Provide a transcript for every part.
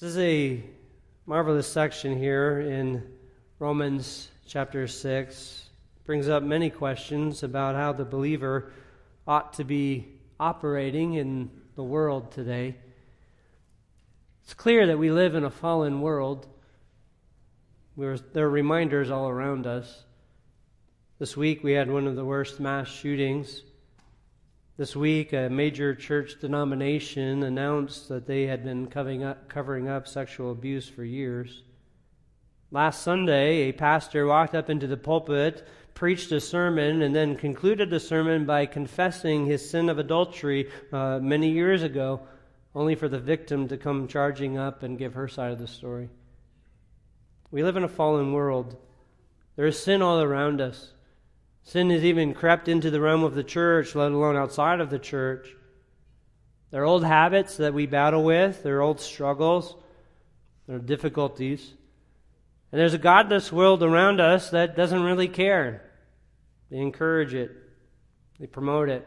This is a marvelous section here in Romans chapter 6. It brings up many questions about how the believer ought to be operating in the world today. It's clear that we live in a fallen world. We're, there are reminders all around us. This week we had one of the worst mass shootings this week, a major church denomination announced that they had been covering up, covering up sexual abuse for years. Last Sunday, a pastor walked up into the pulpit, preached a sermon, and then concluded the sermon by confessing his sin of adultery uh, many years ago, only for the victim to come charging up and give her side of the story. We live in a fallen world. There is sin all around us. Sin has even crept into the realm of the church, let alone outside of the church. There are old habits that we battle with, there are old struggles, there are difficulties. And there's a godless world around us that doesn't really care. They encourage it, they promote it.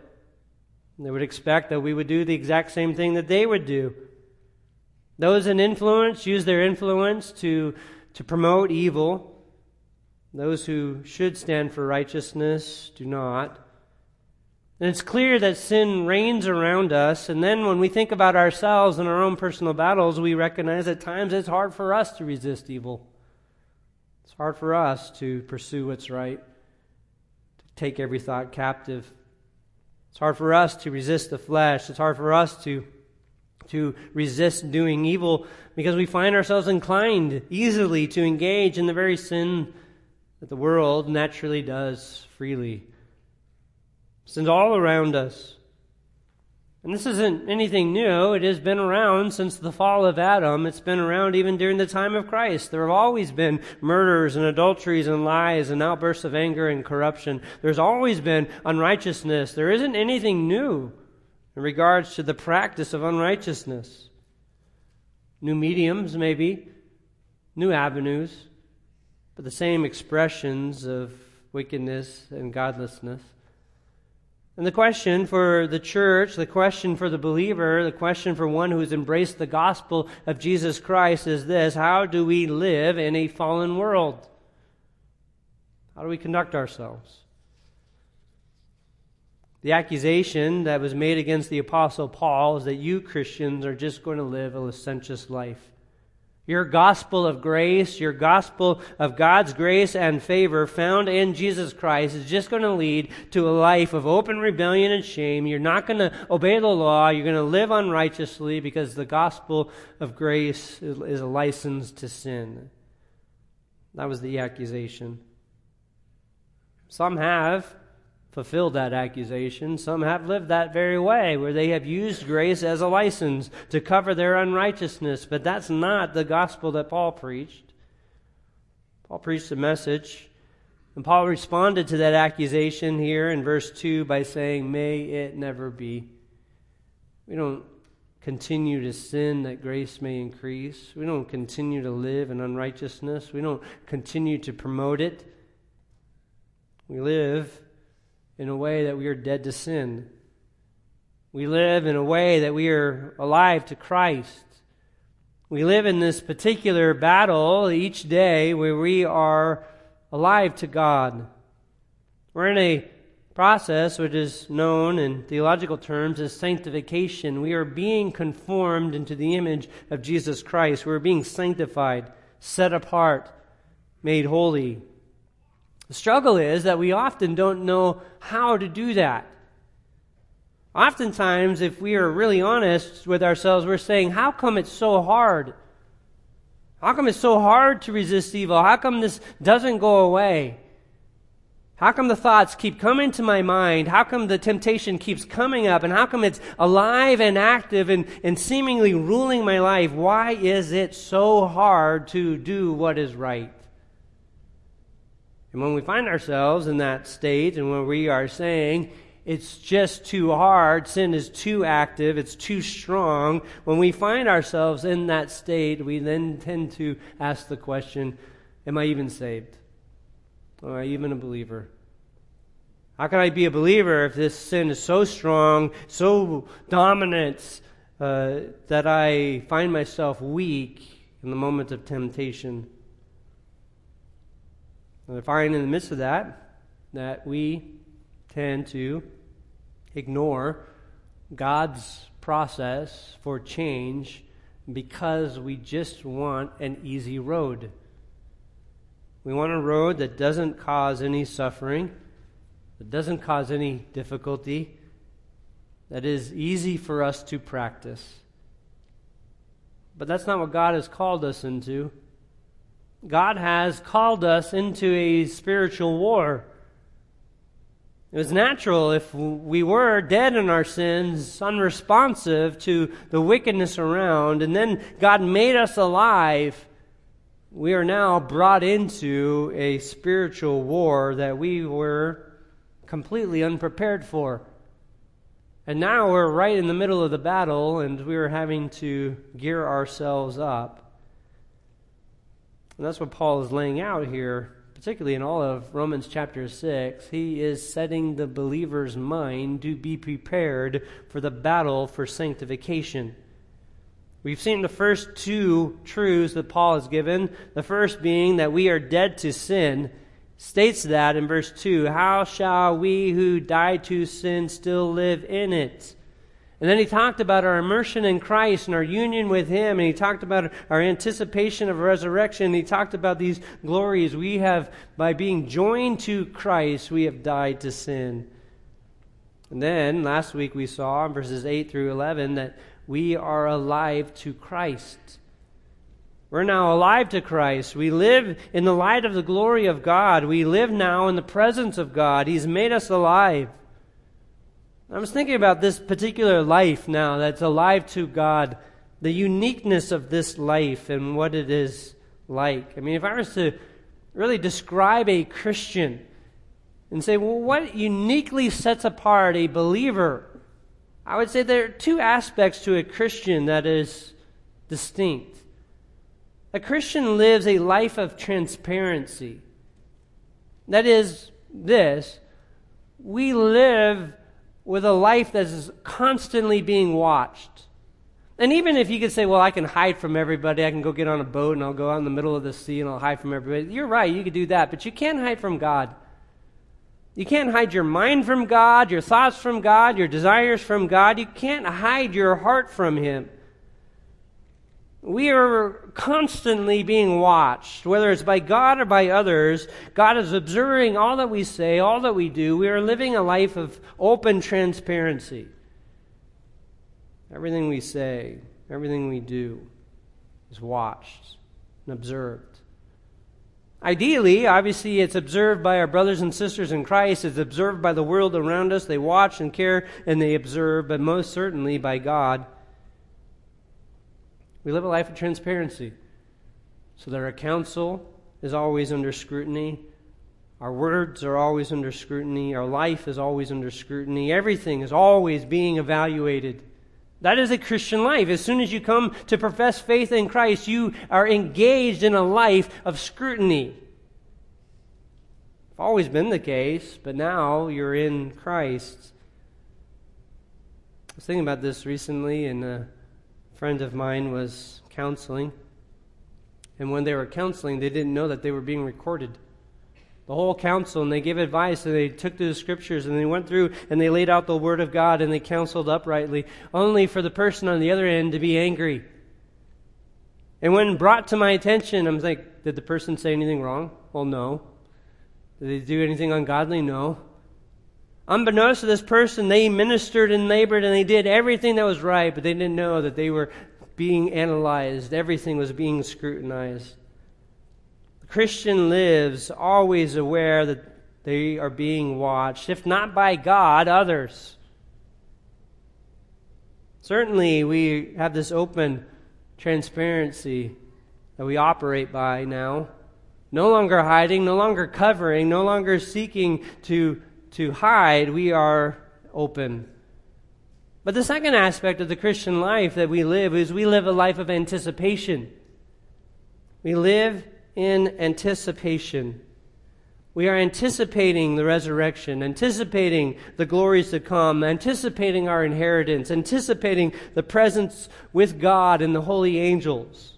And they would expect that we would do the exact same thing that they would do. Those in influence use their influence to, to promote evil. Those who should stand for righteousness do not. And it's clear that sin reigns around us. And then when we think about ourselves and our own personal battles, we recognize at times it's hard for us to resist evil. It's hard for us to pursue what's right, to take every thought captive. It's hard for us to resist the flesh. It's hard for us to, to resist doing evil because we find ourselves inclined easily to engage in the very sin that the world naturally does freely. Sin's all around us. And this isn't anything new. It has been around since the fall of Adam. It's been around even during the time of Christ. There have always been murders and adulteries and lies and outbursts of anger and corruption. There's always been unrighteousness. There isn't anything new in regards to the practice of unrighteousness. New mediums, maybe, new avenues the same expressions of wickedness and godlessness. And the question for the church, the question for the believer, the question for one who has embraced the gospel of Jesus Christ is this How do we live in a fallen world? How do we conduct ourselves? The accusation that was made against the Apostle Paul is that you Christians are just going to live a licentious life. Your gospel of grace, your gospel of God's grace and favor found in Jesus Christ is just going to lead to a life of open rebellion and shame. You're not going to obey the law. You're going to live unrighteously because the gospel of grace is a license to sin. That was the accusation. Some have fulfilled that accusation. Some have lived that very way, where they have used grace as a license to cover their unrighteousness. But that's not the gospel that Paul preached. Paul preached a message, and Paul responded to that accusation here in verse 2 by saying, May it never be. We don't continue to sin that grace may increase. We don't continue to live in unrighteousness. We don't continue to promote it. We live in a way that we are dead to sin. We live in a way that we are alive to Christ. We live in this particular battle each day where we are alive to God. We're in a process which is known in theological terms as sanctification. We are being conformed into the image of Jesus Christ. We're being sanctified, set apart, made holy. The struggle is that we often don't know how to do that. Oftentimes, if we are really honest with ourselves, we're saying, How come it's so hard? How come it's so hard to resist evil? How come this doesn't go away? How come the thoughts keep coming to my mind? How come the temptation keeps coming up? And how come it's alive and active and, and seemingly ruling my life? Why is it so hard to do what is right? And when we find ourselves in that state and when we are saying, it's just too hard, sin is too active, it's too strong, when we find ourselves in that state, we then tend to ask the question, Am I even saved? Am I even a believer? How can I be a believer if this sin is so strong, so dominant, uh, that I find myself weak in the moment of temptation. And I find in the midst of that that we tend to ignore God's process for change because we just want an easy road. We want a road that doesn't cause any suffering, that doesn't cause any difficulty, that is easy for us to practice. But that's not what God has called us into. God has called us into a spiritual war. It was natural if we were dead in our sins, unresponsive to the wickedness around, and then God made us alive. We are now brought into a spiritual war that we were completely unprepared for. And now we're right in the middle of the battle, and we're having to gear ourselves up. And that's what Paul is laying out here particularly in all of Romans chapter 6, he is setting the believer's mind to be prepared for the battle for sanctification. We've seen the first two truths that Paul has given. The first being that we are dead to sin. States that in verse 2 How shall we who died to sin still live in it? And then he talked about our immersion in Christ and our union with him. And he talked about our anticipation of resurrection. And He talked about these glories we have, by being joined to Christ, we have died to sin. And then last week we saw in verses 8 through 11 that we are alive to Christ. We're now alive to Christ. We live in the light of the glory of God. We live now in the presence of God. He's made us alive. I was thinking about this particular life now that's alive to God, the uniqueness of this life and what it is like. I mean, if I was to really describe a Christian and say, well, what uniquely sets apart a believer? I would say there are two aspects to a Christian that is distinct. A Christian lives a life of transparency. That is, this we live with a life that is constantly being watched. And even if you could say, well, I can hide from everybody, I can go get on a boat and I'll go out in the middle of the sea and I'll hide from everybody. You're right, you could do that, but you can't hide from God. You can't hide your mind from God, your thoughts from God, your desires from God. You can't hide your heart from Him. We are constantly being watched, whether it's by God or by others. God is observing all that we say, all that we do. We are living a life of open transparency. Everything we say, everything we do is watched and observed. Ideally, obviously, it's observed by our brothers and sisters in Christ. It's observed by the world around us. They watch and care and they observe, but most certainly by God. We live a life of transparency so that our counsel is always under scrutiny. Our words are always under scrutiny. Our life is always under scrutiny. Everything is always being evaluated. That is a Christian life. As soon as you come to profess faith in Christ, you are engaged in a life of scrutiny. It's always been the case, but now you're in Christ. I was thinking about this recently, and a uh, friend of mine was counseling. And when they were counseling, they didn't know that they were being recorded. The whole counsel, and they gave advice, and they took to the scriptures, and they went through, and they laid out the word of God, and they counseled uprightly, only for the person on the other end to be angry. And when brought to my attention, I'm like, did the person say anything wrong? Well, no. Did they do anything ungodly? No. Unbeknownst to this person, they ministered and labored and they did everything that was right, but they didn't know that they were being analyzed, everything was being scrutinized. The Christian lives always aware that they are being watched, if not by God, others. Certainly, we have this open transparency that we operate by now. No longer hiding, no longer covering, no longer seeking to, to hide. We are open. But the second aspect of the Christian life that we live is we live a life of anticipation. We live in anticipation. We are anticipating the resurrection, anticipating the glories to come, anticipating our inheritance, anticipating the presence with God and the holy angels.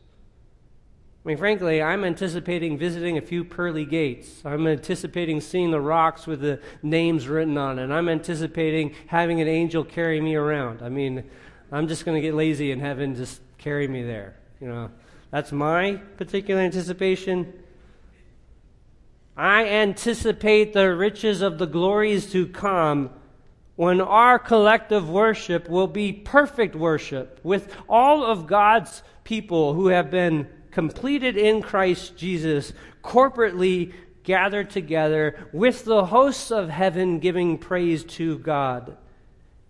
I mean, frankly, I'm anticipating visiting a few pearly gates. I'm anticipating seeing the rocks with the names written on it. I'm anticipating having an angel carry me around. I mean, I'm just going to get lazy and heaven just carry me there. You know, that's my particular anticipation. I anticipate the riches of the glories to come when our collective worship will be perfect worship with all of God's people who have been completed in Christ Jesus, corporately gathered together with the hosts of heaven giving praise to God.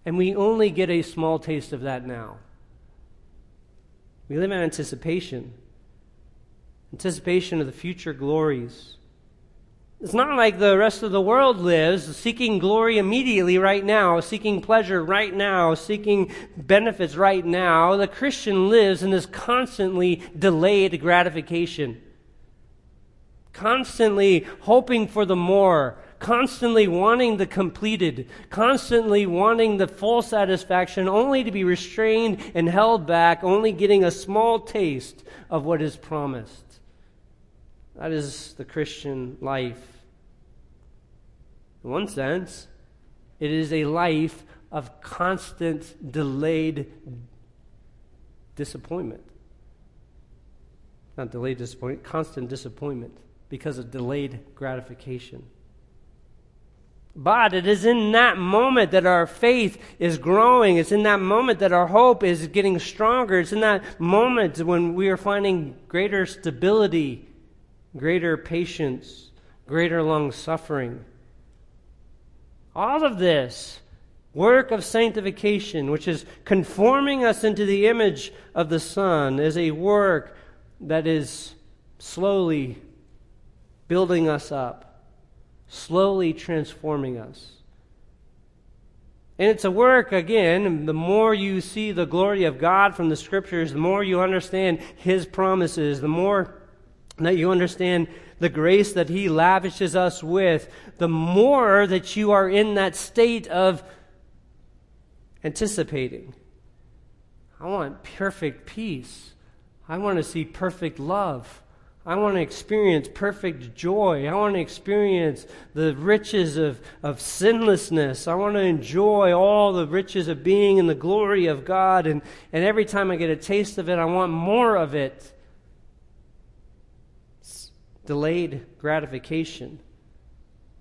And we only get a small taste of that now. We live in anticipation anticipation of the future glories. It's not like the rest of the world lives, seeking glory immediately right now, seeking pleasure right now, seeking benefits right now. The Christian lives in this constantly delayed gratification, constantly hoping for the more, constantly wanting the completed, constantly wanting the full satisfaction, only to be restrained and held back, only getting a small taste of what is promised. That is the Christian life. In one sense, it is a life of constant delayed disappointment. Not delayed disappointment, constant disappointment because of delayed gratification. But it is in that moment that our faith is growing. It's in that moment that our hope is getting stronger. It's in that moment when we are finding greater stability, greater patience, greater long suffering. All of this work of sanctification, which is conforming us into the image of the Son, is a work that is slowly building us up, slowly transforming us. And it's a work, again, the more you see the glory of God from the scriptures, the more you understand His promises, the more that you understand the grace that He lavishes us with, the more that you are in that state of anticipating. I want perfect peace. I want to see perfect love. I want to experience perfect joy. I want to experience the riches of, of sinlessness. I want to enjoy all the riches of being in the glory of God. And, and every time I get a taste of it, I want more of it delayed gratification,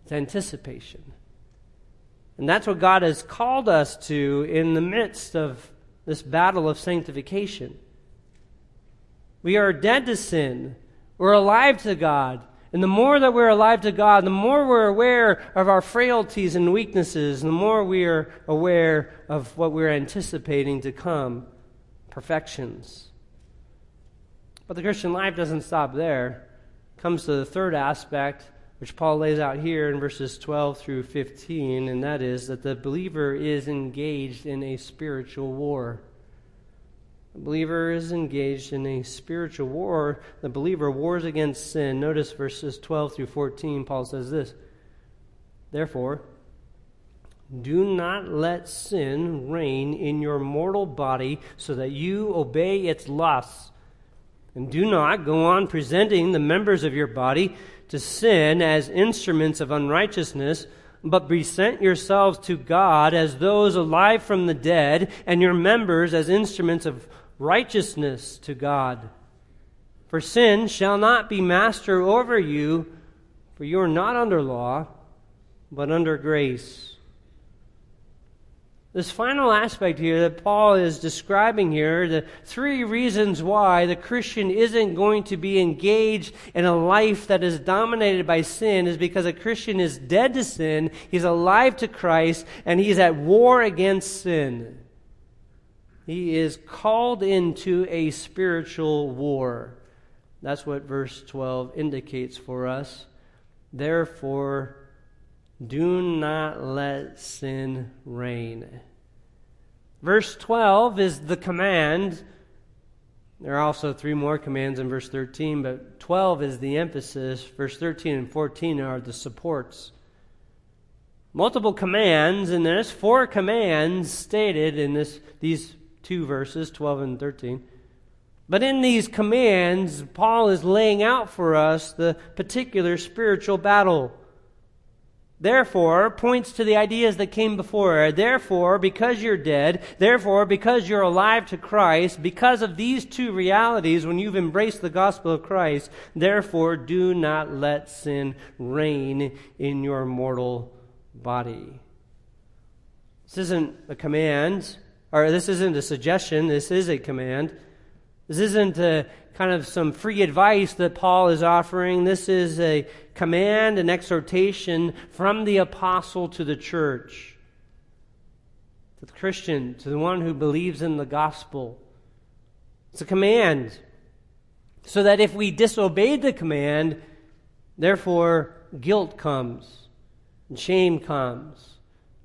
it's anticipation. And that's what God has called us to in the midst of this battle of sanctification. We are dead to sin. We're alive to God. And the more that we're alive to God, the more we're aware of our frailties and weaknesses, and the more we are aware of what we're anticipating to come perfections. But the Christian life doesn't stop there comes to the third aspect, which Paul lays out here in verses 12 through 15, and that is that the believer is engaged in a spiritual war. The believer is engaged in a spiritual war. The believer wars against sin. Notice verses 12 through 14. Paul says this Therefore, do not let sin reign in your mortal body so that you obey its lusts. And do not go on presenting the members of your body to sin as instruments of unrighteousness, but present yourselves to God as those alive from the dead, and your members as instruments of righteousness to God. For sin shall not be master over you, for you are not under law, but under grace. This final aspect here that Paul is describing here, the three reasons why the Christian isn't going to be engaged in a life that is dominated by sin, is because a Christian is dead to sin, he's alive to Christ, and he's at war against sin. He is called into a spiritual war. That's what verse 12 indicates for us. Therefore, do not let sin reign. Verse 12 is the command. There are also three more commands in verse 13, but 12 is the emphasis. Verse 13 and 14 are the supports. Multiple commands, and there's four commands stated in this, these two verses, 12 and 13. But in these commands, Paul is laying out for us the particular spiritual battle therefore points to the ideas that came before. Therefore, because you're dead, therefore, because you're alive to Christ, because of these two realities, when you've embraced the gospel of Christ, therefore do not let sin reign in your mortal body. This isn't a command, or this isn't a suggestion, this is a command. This isn't a kind of some free advice that Paul is offering. This is a command an exhortation from the apostle to the church, to the Christian, to the one who believes in the gospel. It's a command. So that if we disobeyed the command, therefore guilt comes, and shame comes,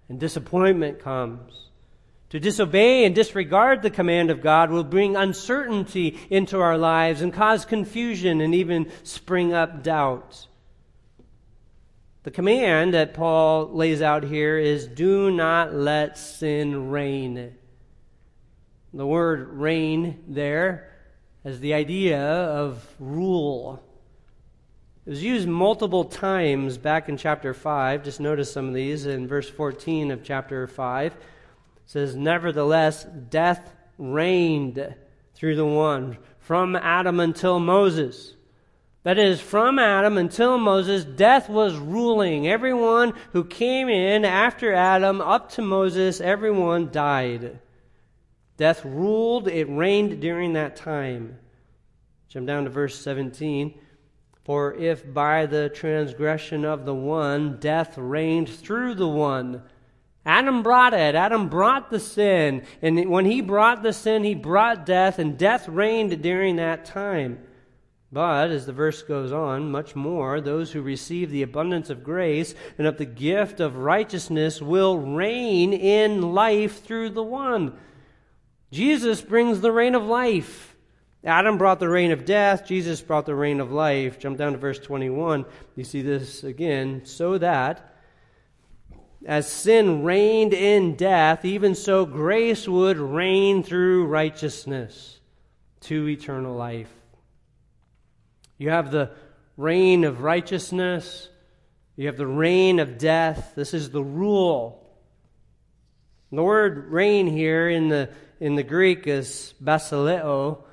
and disappointment comes. To disobey and disregard the command of God will bring uncertainty into our lives and cause confusion and even spring up doubt. The command that Paul lays out here is do not let sin reign. The word reign there has the idea of rule. It was used multiple times back in chapter 5. Just notice some of these in verse 14 of chapter 5 says, Nevertheless, death reigned through the one from Adam until Moses. That is, from Adam until Moses, death was ruling. Everyone who came in after Adam up to Moses, everyone died. Death ruled, it reigned during that time. Jump down to verse 17. For if by the transgression of the one death reigned through the one, Adam brought it. Adam brought the sin. And when he brought the sin, he brought death, and death reigned during that time. But, as the verse goes on, much more, those who receive the abundance of grace and of the gift of righteousness will reign in life through the one. Jesus brings the reign of life. Adam brought the reign of death. Jesus brought the reign of life. Jump down to verse 21. You see this again. So that as sin reigned in death, even so grace would reign through righteousness to eternal life. You have the reign of righteousness, you have the reign of death. This is the rule. The word reign here in the, in the Greek is basileo.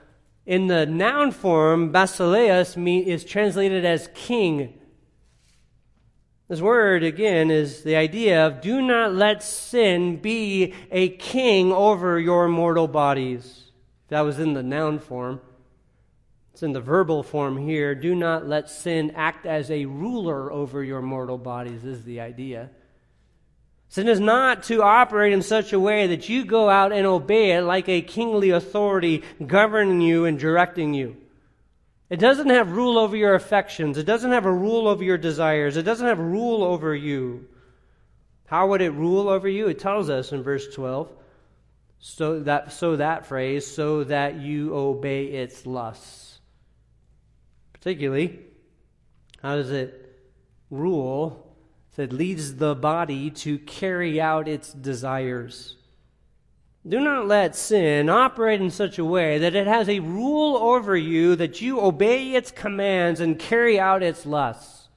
In the noun form, basileus is translated as king. This word, again, is the idea of do not let sin be a king over your mortal bodies. That was in the noun form. It's in the verbal form here. Do not let sin act as a ruler over your mortal bodies, is the idea. Sin is not to operate in such a way that you go out and obey it like a kingly authority governing you and directing you. It doesn't have rule over your affections. It doesn't have a rule over your desires. It doesn't have rule over you. How would it rule over you? It tells us in verse 12. So that, so that phrase, so that you obey its lusts. Particularly, how does it rule? It leads the body to carry out its desires. Do not let sin operate in such a way that it has a rule over you that you obey its commands and carry out its lusts.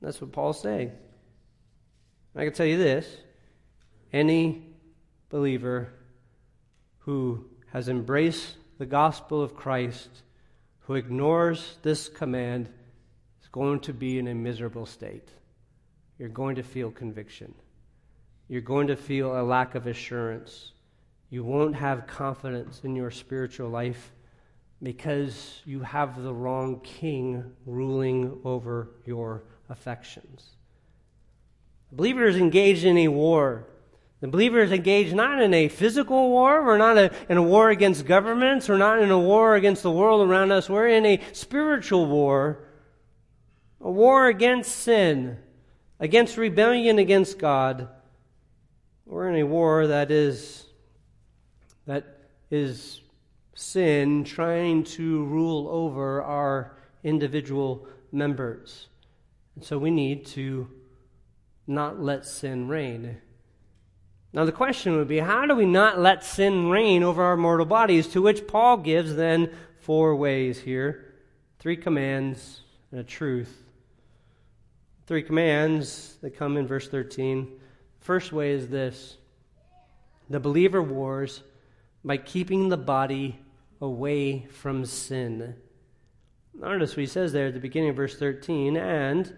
That's what Paul's saying. I can tell you this any believer who has embraced the gospel of Christ, who ignores this command, is going to be in a miserable state. You're going to feel conviction. You're going to feel a lack of assurance you won't have confidence in your spiritual life because you have the wrong king ruling over your affections. The believer is engaged in a war. The believer is engaged not in a physical war. We're not a, in a war against governments. We're not in a war against the world around us. We're in a spiritual war, a war against sin, against rebellion against God. We're in a war that is that is sin trying to rule over our individual members. And so we need to not let sin reign. Now, the question would be how do we not let sin reign over our mortal bodies? To which Paul gives then four ways here three commands and a truth. Three commands that come in verse 13. First way is this the believer wars by keeping the body away from sin. Notice what he says there at the beginning of verse 13, and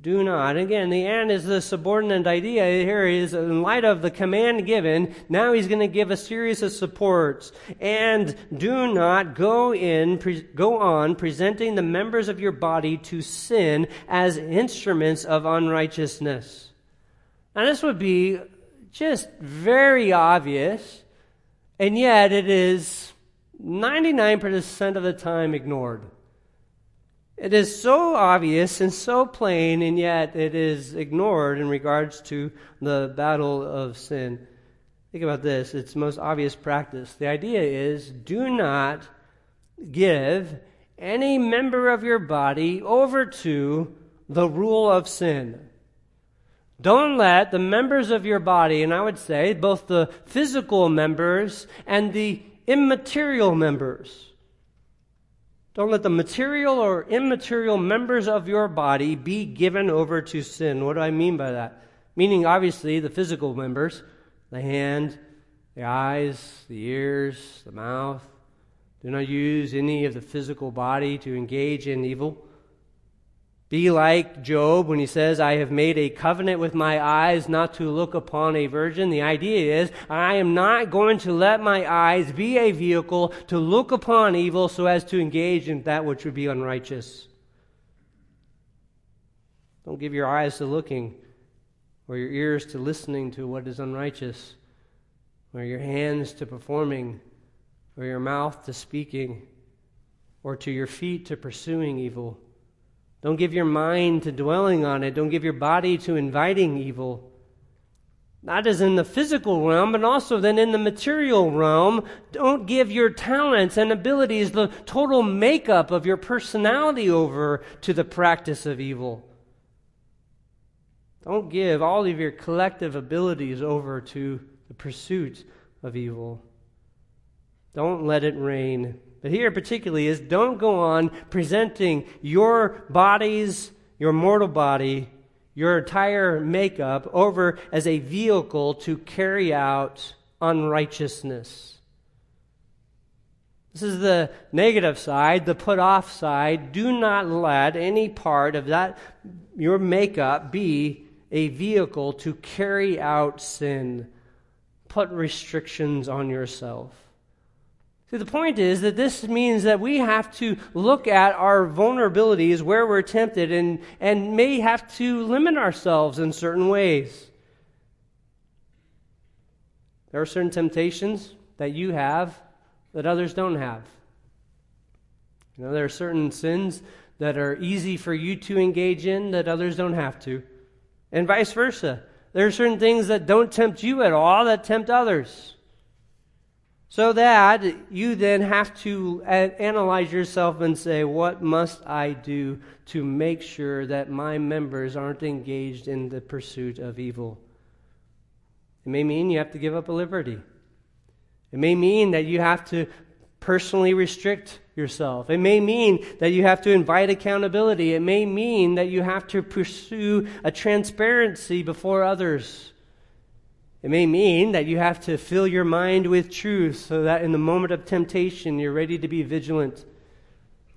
do not. Again, the and is the subordinate idea here is in light of the command given, now he's going to give a series of supports. And do not go in, pre- go on presenting the members of your body to sin as instruments of unrighteousness. Now this would be just very obvious, and yet it is 99% of the time ignored. It is so obvious and so plain, and yet it is ignored in regards to the battle of sin. Think about this it's most obvious practice. The idea is do not give any member of your body over to the rule of sin. Don't let the members of your body, and I would say both the physical members and the immaterial members, don't let the material or immaterial members of your body be given over to sin. What do I mean by that? Meaning, obviously, the physical members the hand, the eyes, the ears, the mouth. Do not use any of the physical body to engage in evil. Be like Job when he says, I have made a covenant with my eyes not to look upon a virgin. The idea is, I am not going to let my eyes be a vehicle to look upon evil so as to engage in that which would be unrighteous. Don't give your eyes to looking, or your ears to listening to what is unrighteous, or your hands to performing, or your mouth to speaking, or to your feet to pursuing evil. Don't give your mind to dwelling on it. Don't give your body to inviting evil. Not as in the physical realm, but also then in the material realm. Don't give your talents and abilities, the total makeup of your personality over to the practice of evil. Don't give all of your collective abilities over to the pursuit of evil. Don't let it reign but here particularly is don't go on presenting your bodies, your mortal body, your entire makeup over as a vehicle to carry out unrighteousness. This is the negative side, the put off side. Do not let any part of that, your makeup, be a vehicle to carry out sin. Put restrictions on yourself. See, the point is that this means that we have to look at our vulnerabilities where we're tempted and, and may have to limit ourselves in certain ways. There are certain temptations that you have that others don't have. You know, there are certain sins that are easy for you to engage in that others don't have to, and vice versa. There are certain things that don't tempt you at all that tempt others. So that you then have to uh, analyze yourself and say, what must I do to make sure that my members aren't engaged in the pursuit of evil? It may mean you have to give up a liberty. It may mean that you have to personally restrict yourself. It may mean that you have to invite accountability. It may mean that you have to pursue a transparency before others. It may mean that you have to fill your mind with truth so that in the moment of temptation you're ready to be vigilant.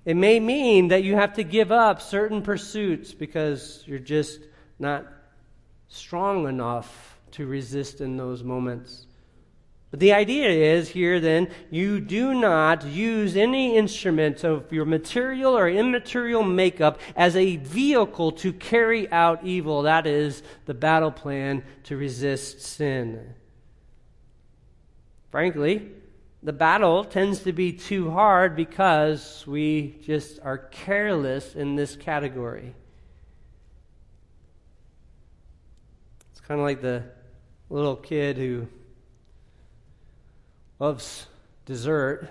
It may mean that you have to give up certain pursuits because you're just not strong enough to resist in those moments. But the idea is here then, you do not use any instrument of your material or immaterial makeup as a vehicle to carry out evil. That is the battle plan to resist sin. Frankly, the battle tends to be too hard because we just are careless in this category. It's kind of like the little kid who loves dessert,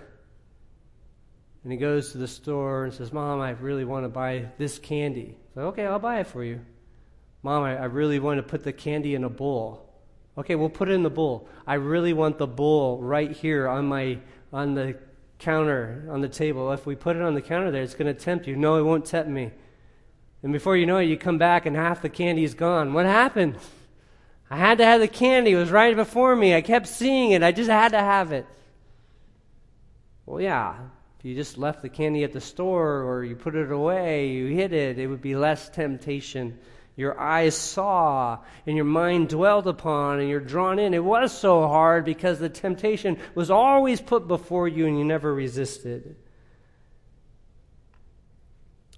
and he goes to the store and says, Mom, I really want to buy this candy. So, okay, I'll buy it for you. Mom, I, I really want to put the candy in a bowl. Okay, we'll put it in the bowl. I really want the bowl right here on my on the counter on the table. If we put it on the counter there, it's going to tempt you. No, it won't tempt me. And before you know it, you come back and half the candy is gone. What happened? I had to have the candy. It was right before me. I kept seeing it. I just had to have it. Well, yeah. If you just left the candy at the store or you put it away, you hid it, it would be less temptation. Your eyes saw and your mind dwelt upon and you're drawn in. It was so hard because the temptation was always put before you and you never resisted.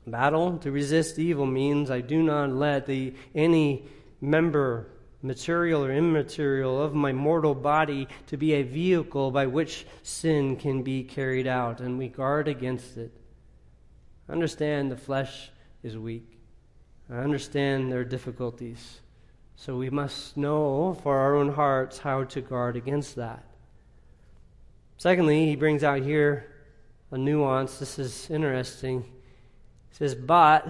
Battle to resist evil means I do not let the any member material or immaterial, of my mortal body to be a vehicle by which sin can be carried out, and we guard against it. I understand the flesh is weak. I understand there are difficulties. So we must know for our own hearts how to guard against that. Secondly, he brings out here a nuance. This is interesting. He says, But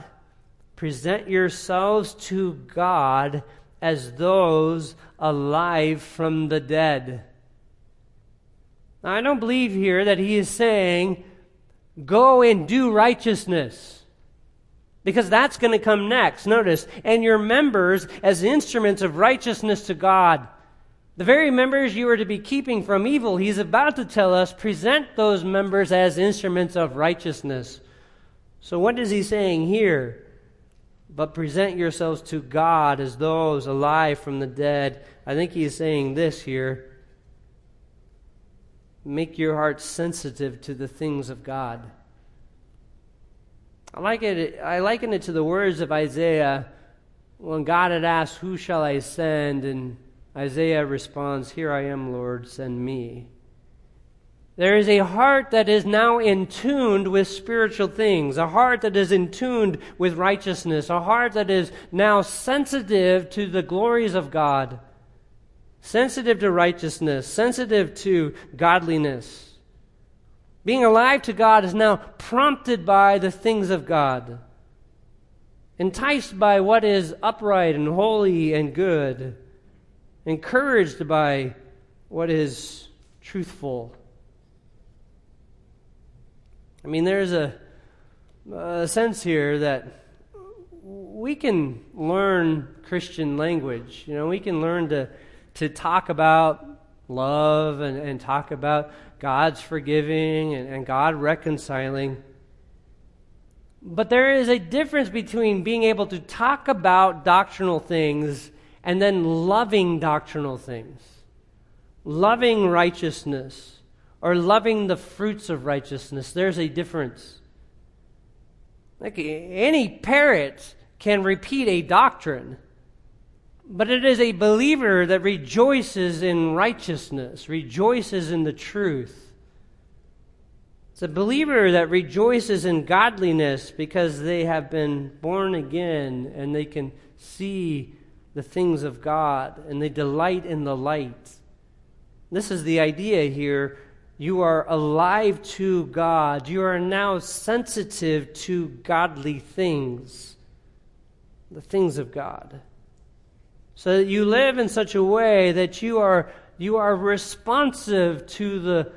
present yourselves to God as those alive from the dead. Now, I don't believe here that he is saying, go and do righteousness. Because that's going to come next. Notice, and your members as instruments of righteousness to God. The very members you are to be keeping from evil, he's about to tell us, present those members as instruments of righteousness. So, what is he saying here? But present yourselves to God as those alive from the dead. I think he's saying this here. Make your heart sensitive to the things of God. I like it I liken it to the words of Isaiah when God had asked, Who shall I send? And Isaiah responds, Here I am, Lord, send me. There is a heart that is now in tuned with spiritual things, a heart that is in tuned with righteousness, a heart that is now sensitive to the glories of God, sensitive to righteousness, sensitive to godliness. Being alive to God is now prompted by the things of God, enticed by what is upright and holy and good, encouraged by what is truthful I mean, there's a, a sense here that we can learn Christian language. You know, we can learn to, to talk about love and, and talk about God's forgiving and, and God reconciling. But there is a difference between being able to talk about doctrinal things and then loving doctrinal things, loving righteousness or loving the fruits of righteousness. There's a difference. Like any parrot can repeat a doctrine, but it is a believer that rejoices in righteousness, rejoices in the truth. It's a believer that rejoices in godliness because they have been born again and they can see the things of God and they delight in the light. This is the idea here you are alive to God. You are now sensitive to godly things, the things of God. So that you live in such a way that you are, you are responsive to the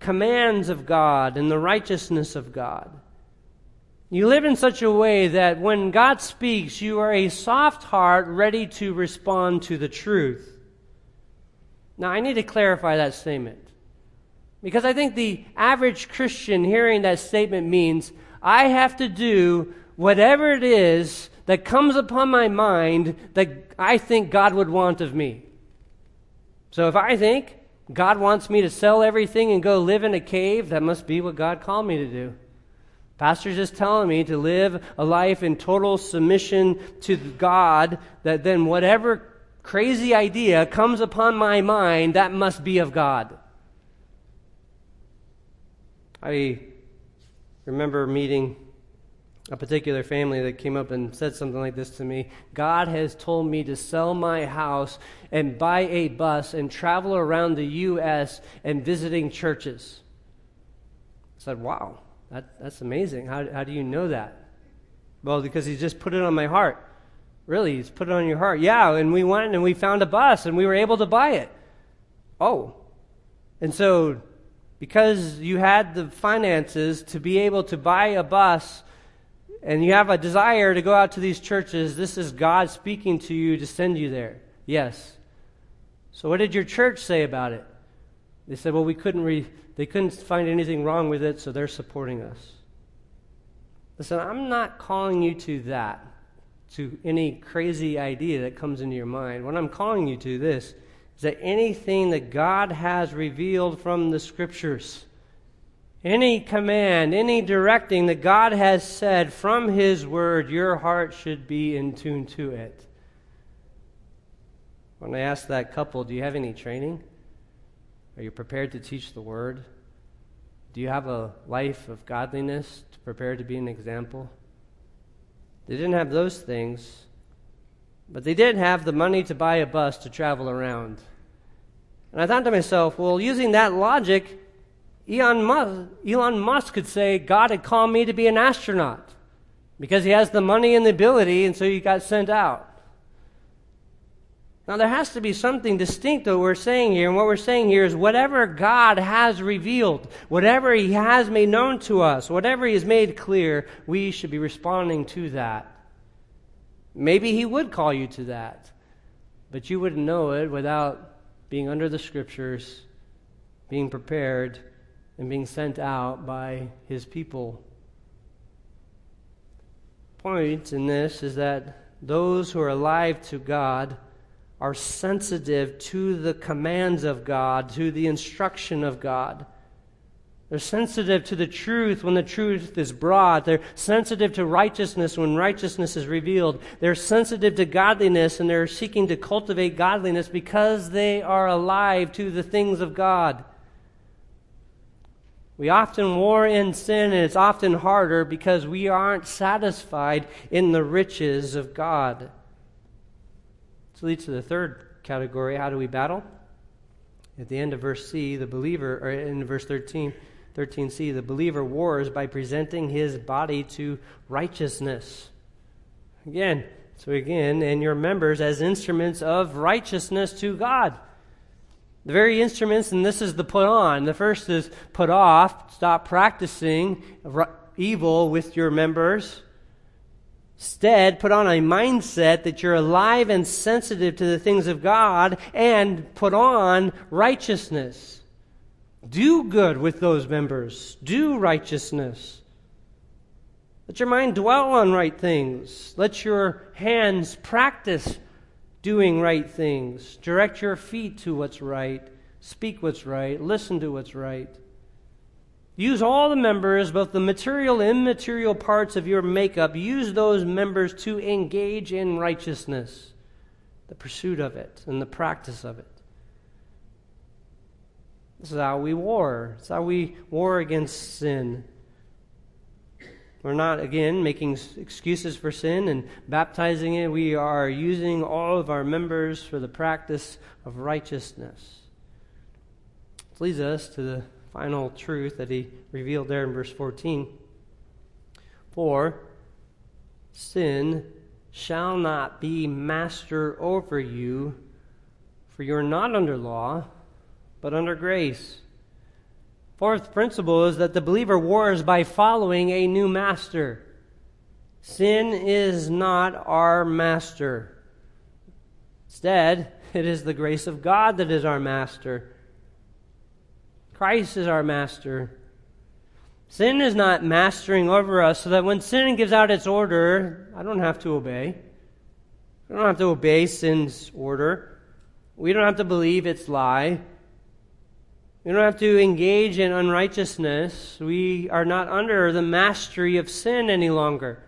commands of God and the righteousness of God. You live in such a way that when God speaks, you are a soft heart ready to respond to the truth. Now, I need to clarify that statement. Because I think the average Christian hearing that statement means I have to do whatever it is that comes upon my mind that I think God would want of me. So if I think God wants me to sell everything and go live in a cave, that must be what God called me to do. Pastor's just telling me to live a life in total submission to God, that then whatever crazy idea comes upon my mind, that must be of God. I remember meeting a particular family that came up and said something like this to me God has told me to sell my house and buy a bus and travel around the U.S. and visiting churches. I said, Wow, that, that's amazing. How, how do you know that? Well, because He's just put it on my heart. Really, He's put it on your heart. Yeah, and we went and we found a bus and we were able to buy it. Oh. And so, because you had the finances to be able to buy a bus and you have a desire to go out to these churches, this is God speaking to you to send you there. Yes. So, what did your church say about it? They said, well, we couldn't re- they couldn't find anything wrong with it, so they're supporting us. Listen, I'm not calling you to that, to any crazy idea that comes into your mind. What I'm calling you to this is that anything that God has revealed from the scriptures, any command, any directing that God has said from His Word, your heart should be in tune to it. When I asked that couple, Do you have any training? Are you prepared to teach the Word? Do you have a life of godliness to prepare to be an example? They didn't have those things, but they didn't have the money to buy a bus to travel around. And I thought to myself, well, using that logic, Elon Musk, Elon Musk could say, God had called me to be an astronaut because he has the money and the ability, and so he got sent out. Now, there has to be something distinct that we're saying here, and what we're saying here is whatever God has revealed, whatever He has made known to us, whatever He has made clear, we should be responding to that. Maybe He would call you to that, but you wouldn't know it without being under the Scriptures, being prepared, and being sent out by His people. Point in this is that those who are alive to God are sensitive to the commands of God, to the instruction of God. They're sensitive to the truth when the truth is brought. They're sensitive to righteousness when righteousness is revealed. They're sensitive to godliness and they're seeking to cultivate godliness because they are alive to the things of God. We often war in sin, and it's often harder because we aren't satisfied in the riches of God. This leads to the third category. How do we battle? At the end of verse C, the believer, or in verse 13, 13c, the believer wars by presenting his body to righteousness. Again, so again, and your members as instruments of righteousness to God. The very instruments, and this is the put on. The first is put off, stop practicing evil with your members. Instead, put on a mindset that you're alive and sensitive to the things of God and put on righteousness. Do good with those members. Do righteousness. Let your mind dwell on right things. Let your hands practice doing right things. Direct your feet to what's right. Speak what's right. Listen to what's right. Use all the members, both the material and immaterial parts of your makeup, use those members to engage in righteousness, the pursuit of it, and the practice of it. This is how we war. It's how we war against sin. We're not, again, making excuses for sin and baptizing it. We are using all of our members for the practice of righteousness. This leads us to the final truth that he revealed there in verse 14. For sin shall not be master over you, for you are not under law, but under grace. Fourth principle is that the believer wars by following a new master. Sin is not our master. Instead, it is the grace of God that is our master. Christ is our master. Sin is not mastering over us so that when sin gives out its order, I don't have to obey. I don't have to obey sin's order. We don't have to believe its lie. We don't have to engage in unrighteousness. We are not under the mastery of sin any longer.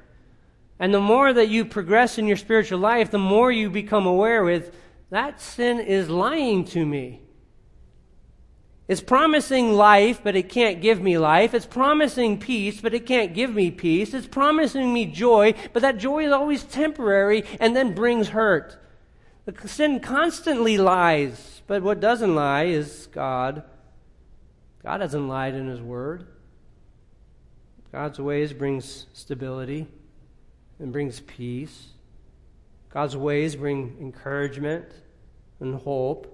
And the more that you progress in your spiritual life, the more you become aware with that sin is lying to me. It's promising life, but it can't give me life. It's promising peace, but it can't give me peace. It's promising me joy, but that joy is always temporary and then brings hurt. The sin constantly lies, but what doesn't lie is God. God hasn't lied in His Word. God's ways brings stability and brings peace. God's ways bring encouragement and hope.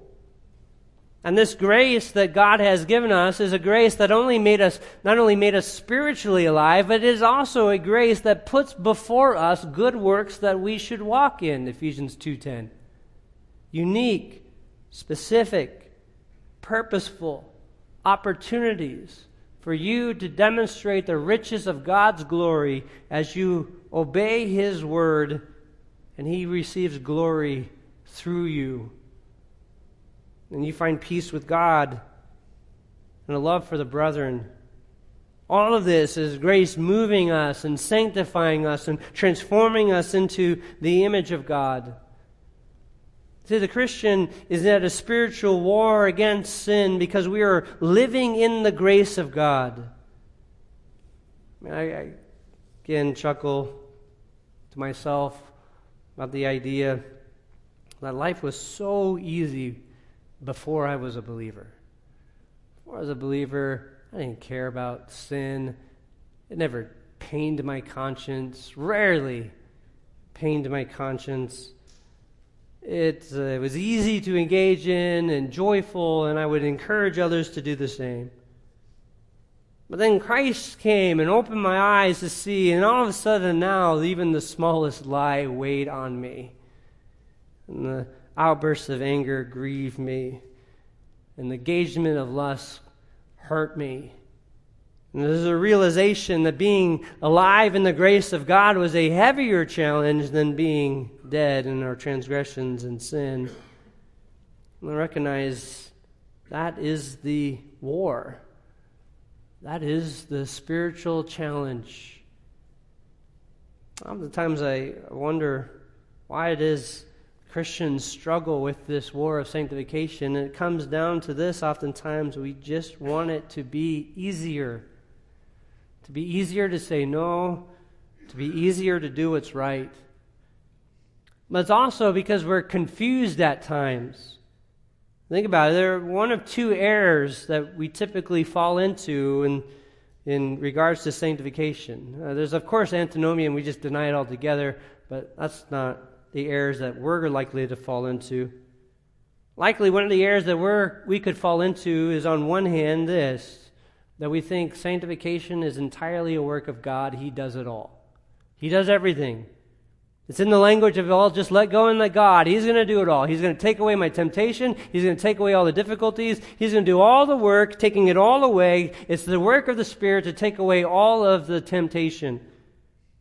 And this grace that God has given us is a grace that only made us, not only made us spiritually alive, but it is also a grace that puts before us good works that we should walk in, Ephesians 2.10. Unique, specific, purposeful opportunities for you to demonstrate the riches of God's glory as you obey His word and He receives glory through you and you find peace with God and a love for the brethren. All of this is grace moving us and sanctifying us and transforming us into the image of God. See, the Christian is at a spiritual war against sin because we are living in the grace of God. I, I again chuckle to myself about the idea that life was so easy before I was a believer. Before I was a believer, I didn't care about sin. It never pained my conscience, rarely pained my conscience. It, uh, was easy to engage in and joyful, and I would encourage others to do the same. But then Christ came and opened my eyes to see, and all of a sudden now, even the smallest lie weighed on me. And the outbursts of anger grieved me, and the engagement of lust hurt me. And there's a realization that being alive in the grace of God was a heavier challenge than being dead in our transgressions and sin. And I recognize that is the war. That is the spiritual challenge. Oftentimes I wonder why it is Christians struggle with this war of sanctification, and it comes down to this oftentimes we just want it to be easier. To be easier to say no, to be easier to do what's right. But it's also because we're confused at times. Think about it. There are one of two errors that we typically fall into in, in regards to sanctification. Uh, there's, of course, antinomian. We just deny it altogether, but that's not the errors that we're likely to fall into. Likely, one of the errors that we're, we could fall into is on one hand this that we think sanctification is entirely a work of God. He does it all, He does everything. It's in the language of, all just let go and let God. He's going to do it all. He's going to take away my temptation. He's going to take away all the difficulties. He's going to do all the work, taking it all away. It's the work of the Spirit to take away all of the temptation.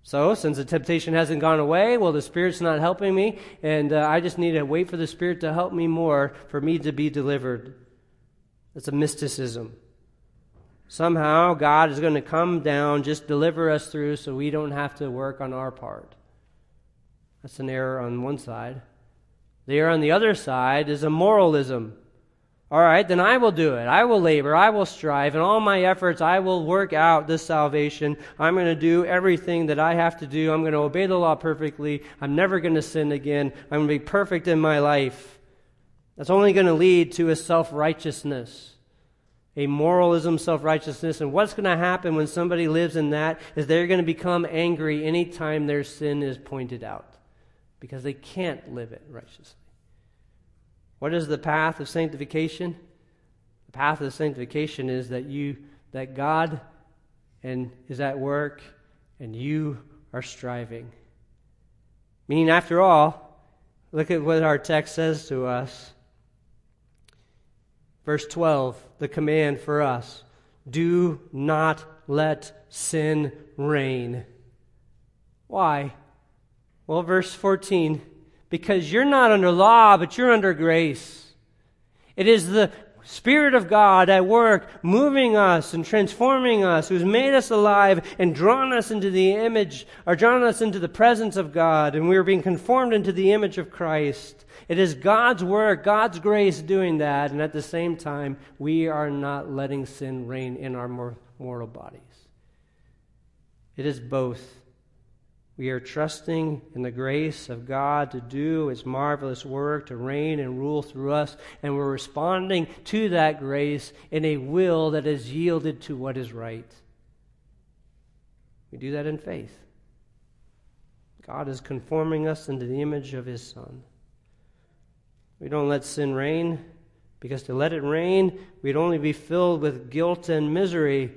So, since the temptation hasn't gone away, well, the Spirit's not helping me, and uh, I just need to wait for the Spirit to help me more for me to be delivered. That's a mysticism. Somehow, God is going to come down, just deliver us through so we don't have to work on our part. That's an error on one side. The error on the other side is a moralism. All right, then I will do it. I will labor. I will strive. In all my efforts, I will work out this salvation. I'm going to do everything that I have to do. I'm going to obey the law perfectly. I'm never going to sin again. I'm going to be perfect in my life. That's only going to lead to a self righteousness, a moralism, self righteousness. And what's going to happen when somebody lives in that is they're going to become angry anytime their sin is pointed out because they can't live it righteously. What is the path of sanctification? The path of sanctification is that you that God and is at work and you are striving. Meaning after all, look at what our text says to us. Verse 12, the command for us do not let sin reign. Why? Well, verse 14 because you're not under law, but you're under grace. It is the Spirit of God at work, moving us and transforming us, who's made us alive and drawn us into the image, or drawn us into the presence of God, and we are being conformed into the image of Christ. It is God's work, God's grace doing that, and at the same time, we are not letting sin reign in our mortal bodies. It is both. We are trusting in the grace of God to do His marvelous work, to reign and rule through us, and we're responding to that grace in a will that is yielded to what is right. We do that in faith. God is conforming us into the image of His Son. We don't let sin reign, because to let it reign, we'd only be filled with guilt and misery.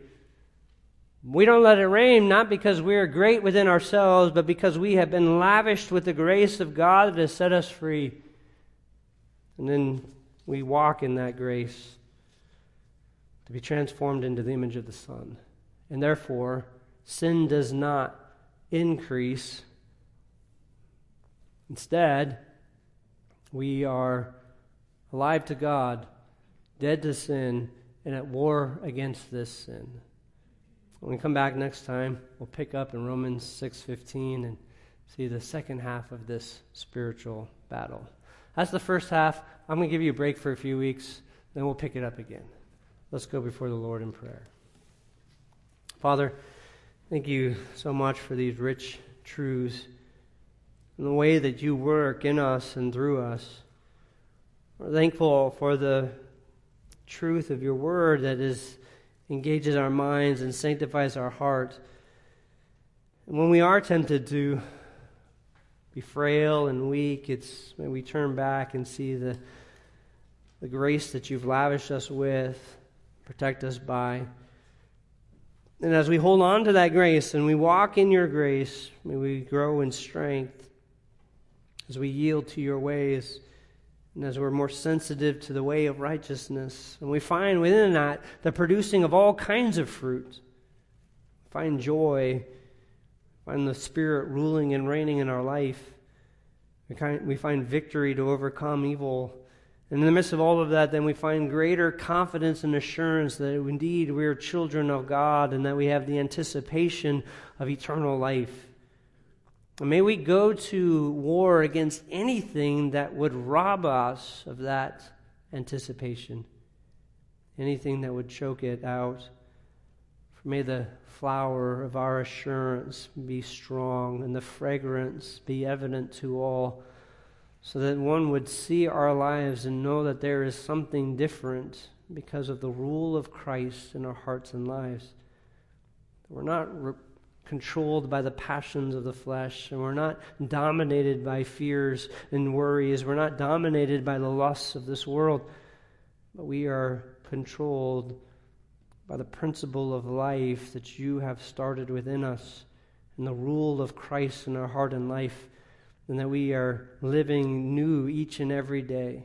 We don't let it reign not because we are great within ourselves, but because we have been lavished with the grace of God that has set us free. And then we walk in that grace to be transformed into the image of the Son. And therefore, sin does not increase. Instead, we are alive to God, dead to sin, and at war against this sin. When we come back next time, we'll pick up in Romans 6:15 and see the second half of this spiritual battle. That's the first half. I'm going to give you a break for a few weeks, then we'll pick it up again. Let's go before the Lord in prayer. Father, thank you so much for these rich truths and the way that you work in us and through us. We're thankful for the truth of your word that is engages our minds and sanctifies our heart. And when we are tempted to be frail and weak, it's when we turn back and see the, the grace that you've lavished us with, protect us by. And as we hold on to that grace and we walk in your grace, may we grow in strength as we yield to your ways and as we're more sensitive to the way of righteousness. And we find within that the producing of all kinds of fruit. Find joy find the Spirit ruling and reigning in our life. We, we find victory to overcome evil. And in the midst of all of that, then we find greater confidence and assurance that indeed we are children of God and that we have the anticipation of eternal life. May we go to war against anything that would rob us of that anticipation, anything that would choke it out. May the flower of our assurance be strong and the fragrance be evident to all, so that one would see our lives and know that there is something different because of the rule of Christ in our hearts and lives. We're not re- controlled by the passions of the flesh, and we're not dominated by fears and worries. We're not dominated by the lusts of this world, but we are controlled by the principle of life that you have started within us and the rule of Christ in our heart and life, and that we are living new each and every day.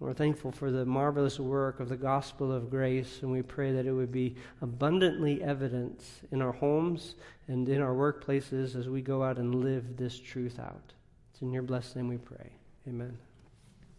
We're thankful for the marvelous work of the gospel of grace, and we pray that it would be abundantly evident in our homes and in our workplaces as we go out and live this truth out. It's in your blessed name we pray. Amen.